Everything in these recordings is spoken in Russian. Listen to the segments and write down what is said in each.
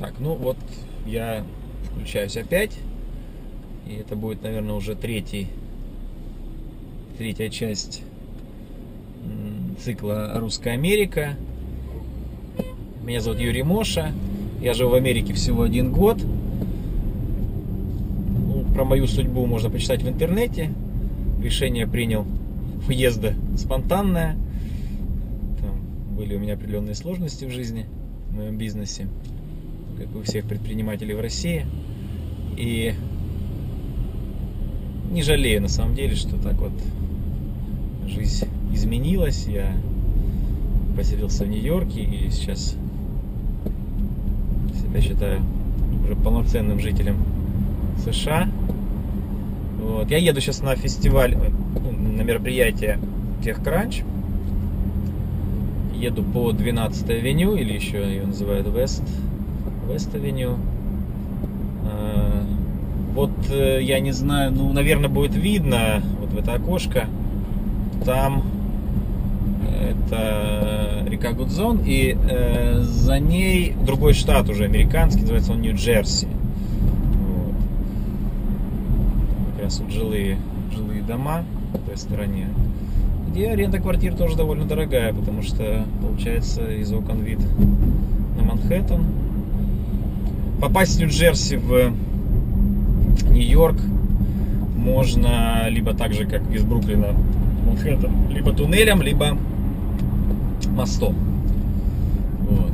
Так, ну вот я включаюсь опять. И это будет, наверное, уже третий, третья часть цикла «Русская Америка». Меня зовут Юрий Моша. Я живу в Америке всего один год. Ну, про мою судьбу можно почитать в интернете. Решение принял въезда спонтанное. Там были у меня определенные сложности в жизни, в моем бизнесе, как у всех предпринимателей в России. И не жалею на самом деле, что так вот жизнь изменилась. Я поселился в Нью-Йорке и сейчас себя считаю уже полноценным жителем США. Вот. Я еду сейчас на фестиваль, ну, на мероприятие TechCrunch. Еду по 12 авеню, или еще ее называют West, Avenue. А, вот э, я не знаю, ну, наверное, будет видно вот в это окошко. Там это река Гудзон, и э, за ней другой штат уже американский, называется он Нью-Джерси. Вот. Как раз вот жилые, жилые дома в той стороне. Где аренда квартир тоже довольно дорогая, потому что получается из окон вид на Манхэттен. Попасть в Нью-Джерси в Нью-Йорк можно либо так же, как из Бруклина Манхэттен, либо туннелем, либо мостом. Вот.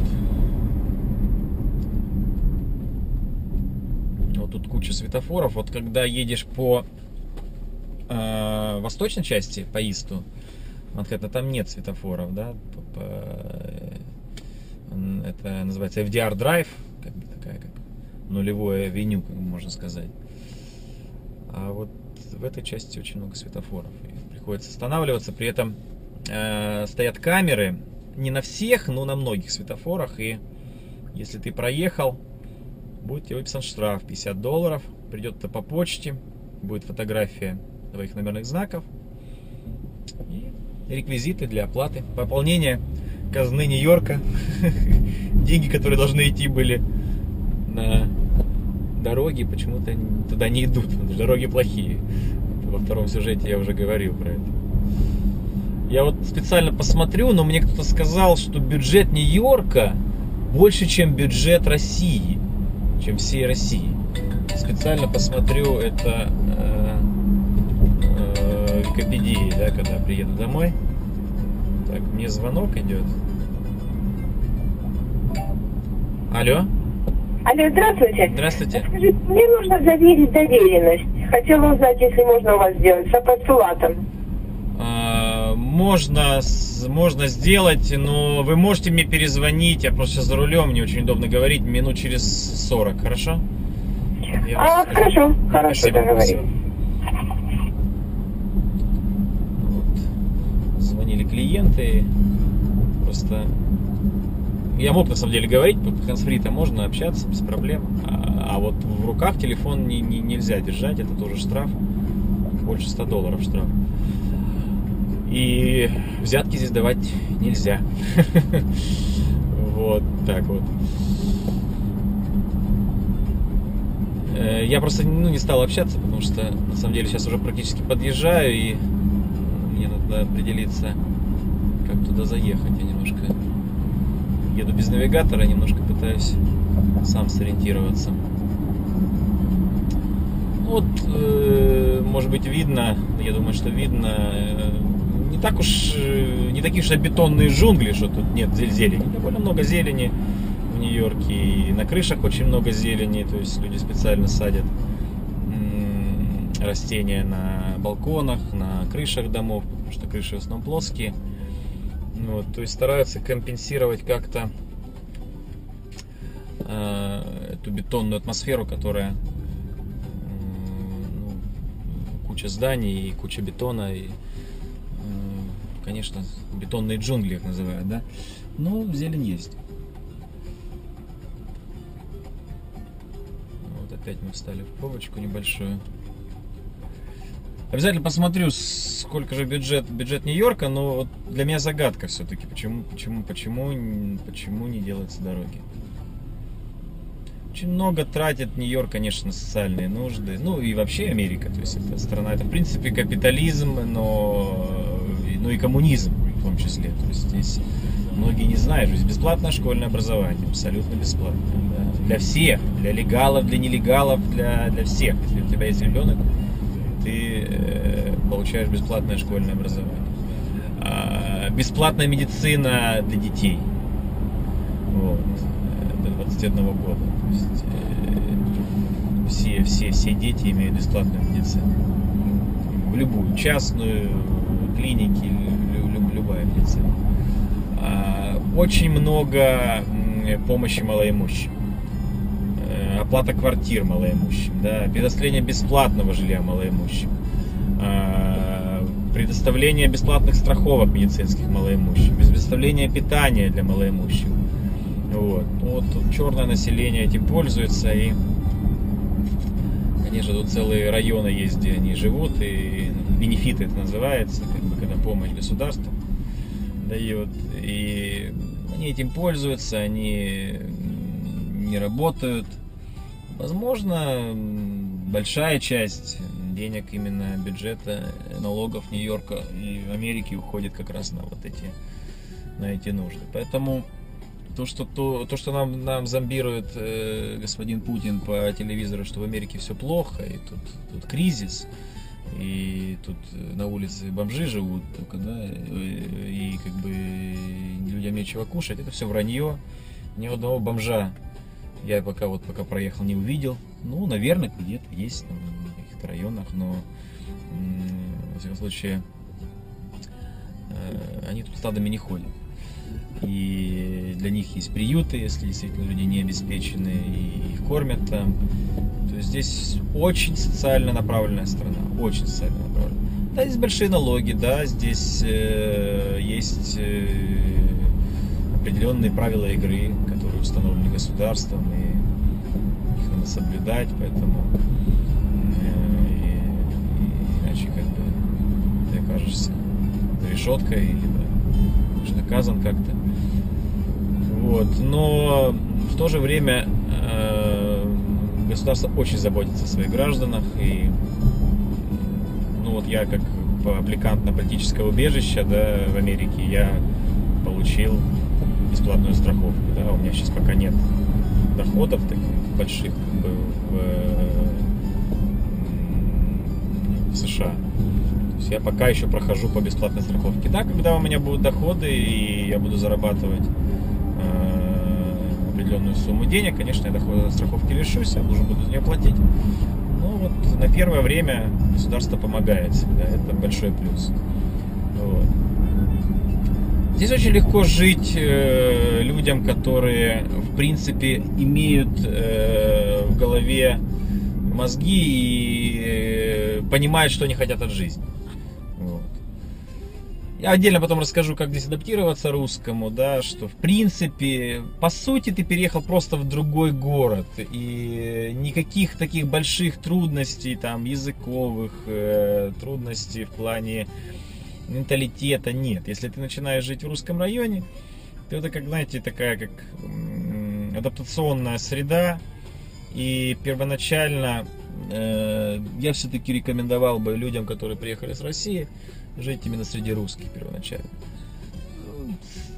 Вот тут куча светофоров. Вот когда едешь по э, восточной части, по Исту, Манхэттена, там нет светофоров, да, по, это называется FDR Drive, как бы такая как нулевое авеню, можно сказать. А вот в этой части очень много светофоров. И приходится останавливаться. При этом э, стоят камеры не на всех, но на многих светофорах. И если ты проехал, будет тебе выписан штраф 50 долларов. Придет это по почте, будет фотография твоих номерных знаков и реквизиты для оплаты. Пополнение казны Нью-Йорка. Деньги, которые должны идти были на дороги, почему-то туда не идут. Дороги плохие. Во втором сюжете я уже говорил про это. Я вот специально посмотрю, но мне кто-то сказал, что бюджет Нью-Йорка больше, чем бюджет России, чем всей России. Специально посмотрю это э, э, Википедии, да, когда приеду домой. Так, мне звонок идет. Алло? Алло, здравствуйте. Здравствуйте. Скажите, мне нужно заверить доверенность. Хотела узнать, если можно у вас сделать, с апостолатом. А, можно, можно сделать, но вы можете мне перезвонить, я просто за рулем, мне очень удобно говорить, минут через 40, хорошо? Я А, хорошо, хорошо, Спасибо. договорились. Вот. Звонили клиенты, просто я мог на самом деле говорить, по консфри-то можно общаться без проблем, а, а вот в руках телефон не, не- нельзя держать, это тоже штраф, больше 100 долларов штраф. И взятки здесь давать нельзя. Вот так вот. Э, Я просто ну, не стал общаться, потому что на самом деле сейчас уже практически подъезжаю и мне надо определиться, как туда заехать. Я немножко еду без навигатора, немножко пытаюсь сам сориентироваться. Ну Вот, э, может быть, видно, я думаю, что видно, э, не так уж, э, не такие уж бетонные джунгли, что тут нет зе- зелени. Довольно много зелени в Нью-Йорке, и на крышах очень много зелени, то есть люди специально садят растения на балконах, на крышах домов, потому что крыши в основном плоские. Вот, то есть стараются компенсировать как-то э, эту бетонную атмосферу, которая м, ну, куча зданий и куча бетона и м, конечно бетонные джунгли их называют, да. Но зелень есть. Вот опять мы встали в пробочку небольшую. Обязательно посмотрю, сколько же бюджет, бюджет Нью-Йорка, но вот для меня загадка все-таки, почему, почему, почему, почему не делаются дороги. очень много тратит Нью-Йорк, конечно, на социальные нужды. Ну и вообще Америка. То есть это страна, это в принципе капитализм, но, ну и коммунизм в том числе. То есть здесь многие не знают, здесь бесплатное школьное образование, абсолютно бесплатное. Да. Для всех, для легалов, для нелегалов, для, для всех. Если у тебя есть ребенок, ты э, получаешь бесплатное школьное образование. А, бесплатная медицина для детей. Вот. До 21 года. То есть, э, все, все, все дети имеют бесплатную медицину. В любую, частную, клиники, люб, любая медицина. А, очень много помощи малоимущим оплата квартир малоимущим, да, предоставление бесплатного жилья малоимущим, а, предоставление бесплатных страховок медицинских малоимущим, предоставление питания для малоимущих. Вот. Ну, вот черное население этим пользуется и конечно тут целые районы есть, где они живут и бенефиты это называется, как бы когда помощь государства дает. И они этим пользуются, они не работают. Возможно, большая часть денег именно бюджета налогов Нью-Йорка и Америки уходит как раз на вот эти на эти нужды. Поэтому то, что, то, то, что нам, нам зомбирует э, господин Путин по телевизору, что в Америке все плохо, и тут, тут кризис, и тут на улице бомжи живут только, да, и, и как бы людям нечего кушать, это все вранье. Ни одного бомжа я пока вот пока проехал не увидел. Ну, наверное, где-то есть там, в каких-то районах, но во всяком случае э, они тут стадами не ходят и для них есть приюты, если действительно люди не обеспечены, и их кормят там. То есть здесь очень социально направленная страна, очень социально направленная. Да, здесь большие налоги, да, здесь э, есть э, определенные правила игры, которые установлены государством, и их надо соблюдать, поэтому э, и, и иначе как бы ты окажешься за решеткой, либо будешь наказан как-то. Вот. Но в то же время э, государство очень заботится о своих гражданах. И ну вот я как аппликант на политическое убежище да, в Америке, я получил бесплатную страховку. Да. У меня сейчас пока нет доходов таких больших как бы, в, в США. То есть я пока еще прохожу по бесплатной страховке. Да, когда у меня будут доходы и я буду зарабатывать определенную сумму денег, конечно, я дохода страховки лишусь, я должен буду за нее платить. Но вот на первое время государство помогает всегда, это большой плюс. Вот. Здесь очень легко жить э, людям, которые, в принципе, имеют э, в голове мозги и э, понимают, что они хотят от жизни. Я отдельно потом расскажу, как здесь адаптироваться русскому, да, что в принципе, по сути, ты переехал просто в другой город, и никаких таких больших трудностей, там, языковых, э, трудностей в плане менталитета нет. Если ты начинаешь жить в русском районе, то это, как, знаете, такая, как адаптационная среда, и первоначально э, я все-таки рекомендовал бы людям, которые приехали с России, жить именно среди русских первоначально.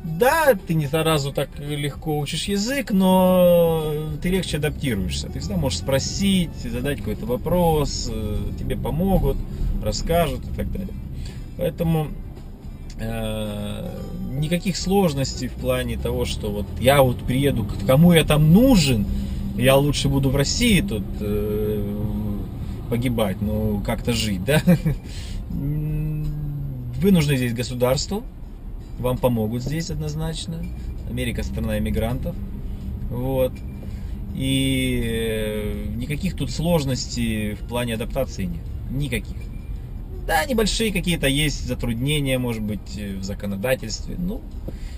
Да, ты не сразу так легко учишь язык, но ты легче адаптируешься. Ты всегда можешь спросить, задать какой-то вопрос, э, тебе помогут, расскажут и так далее. Поэтому э, никаких сложностей в плане того, что вот я вот приеду, кому я там нужен, я лучше буду в России тут э, погибать, ну как-то жить, да? Вы нужны здесь государству, вам помогут здесь однозначно. Америка страна иммигрантов. Вот. И э, никаких тут сложностей в плане адаптации нет. Никаких. Да, небольшие какие-то есть затруднения, может быть, в законодательстве. Ну,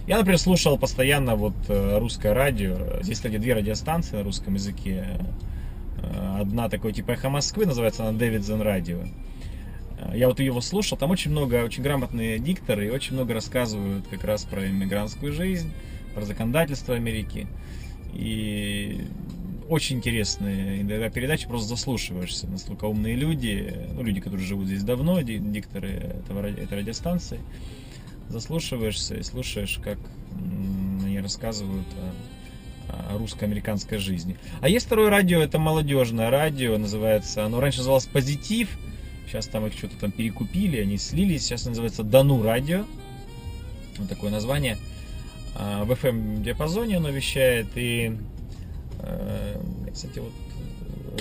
я, например, слушал постоянно вот э, русское радио. Здесь, кстати, две радиостанции на русском языке. Э, одна такой типа «Эхо Москвы», называется она «Дэвидсон Радио». Я вот его слушал, там очень много, очень грамотные дикторы и очень много рассказывают как раз про иммигрантскую жизнь, про законодательство Америки. И очень интересные иногда передачи, просто заслушиваешься. Настолько умные люди, ну, люди, которые живут здесь давно, дикторы этого, этой радиостанции. Заслушиваешься и слушаешь, как они рассказывают о, о русско-американской жизни. А есть второе радио, это молодежное радио, называется, оно раньше называлось «Позитив», сейчас там их что-то там перекупили, они слились, сейчас называется «Дану радио», вот такое название. А, в FM-диапазоне оно вещает, и кстати, вот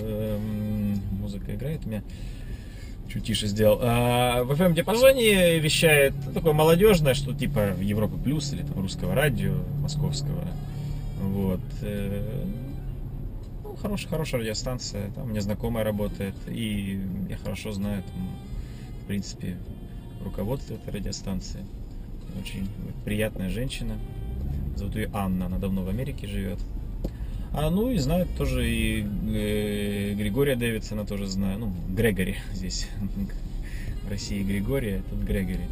эм, музыка играет у меня. Чуть тише сделал. А, в FM диапазоне вещает такое молодежное, что типа Европы Плюс или там русского радио, московского. Вот. Э, ну, хорошая, хорошая радиостанция. Там у меня знакомая работает. И я хорошо знаю, там, в принципе, руководство этой радиостанции. Очень приятная женщина. Зовут ее Анна. Она давно в Америке живет. А, ну и знают тоже и э, Григория Дэвидсона тоже знаю. Ну, Грегори здесь. В России Григория, а тут Грегори.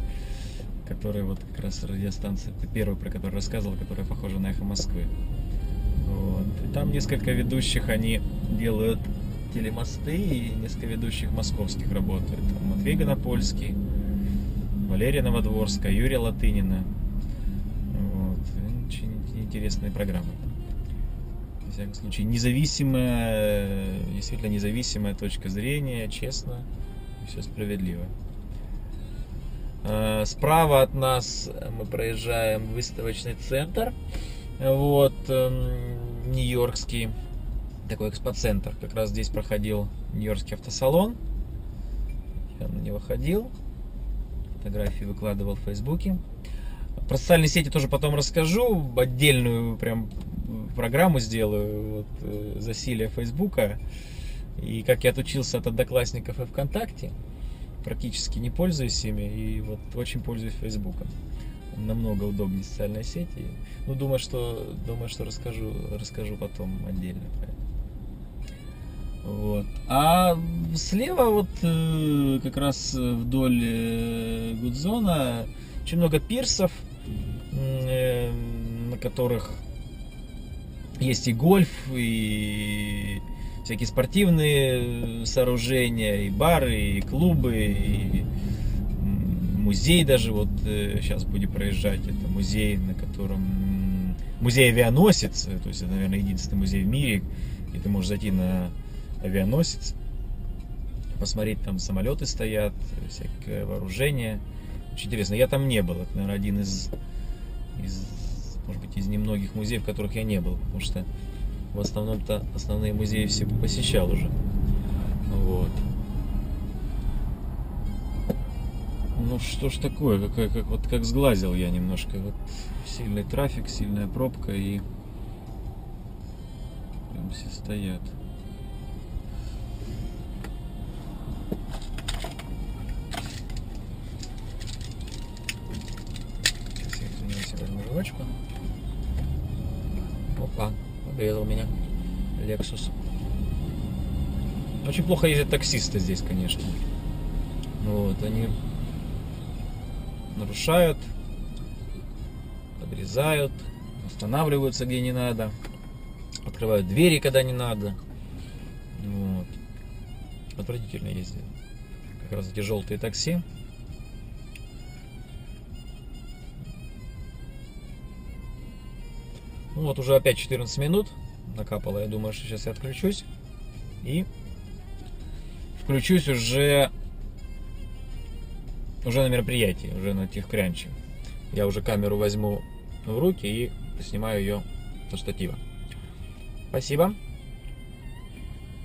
Который вот как раз радиостанция, первый, про который рассказывал, которая похожа на эхо Москвы. Вот. Там несколько ведущих, они делают телемосты, и несколько ведущих московских работают. Матвей Гонопольский, Валерия Новодворская, Юрия Латынина. Вот. Очень интересные программы всяком случае, независимая, действительно независимая точка зрения, честно все справедливо. А, справа от нас мы проезжаем выставочный центр, вот, эм, нью-йоркский, такой экспоцентр. Как раз здесь проходил нью-йоркский автосалон. Я на него ходил, фотографии выкладывал в Фейсбуке. Про социальные сети тоже потом расскажу, отдельную прям программу сделаю, вот, э, засилие Фейсбука. И как я отучился от одноклассников и ВКонтакте, практически не пользуюсь ими, и вот очень пользуюсь Фейсбуком. Намного удобнее социальной сети. Ну, думаю, что, думаю, что расскажу, расскажу потом отдельно. Вот. А слева вот э, как раз вдоль э, Гудзона очень много пирсов, на которых есть и гольф, и всякие спортивные сооружения, и бары, и клубы, и музей даже вот сейчас э, будем проезжать. Это музей, на котором музей авианосец, то есть это, наверное, единственный музей в мире, где ты можешь зайти на авианосец, посмотреть, там самолеты стоят, всякое вооружение. Очень интересно. Я там не был. Это, наверное, один из, из может быть, из немногих музеев, в которых я не был, потому что в основном-то основные музеи все посещал уже. Вот. Ну что ж такое, какая, как, вот как сглазил я немножко. Вот сильный трафик, сильная пробка и прям все стоят. Сейчас я извиняюсь, возьму жвачку. Опа, подрезал меня. Lexus. Очень плохо ездят таксисты здесь, конечно. Вот, они нарушают, подрезают, останавливаются где не надо, открывают двери, когда не надо. Вот. Отвратительно ездят. Как раз эти желтые такси. Ну вот уже опять 14 минут накапало. Я думаю, что сейчас я отключусь. И включусь уже уже на мероприятии, уже на техкрянче. Я уже камеру возьму в руки и снимаю ее со штатива. Спасибо.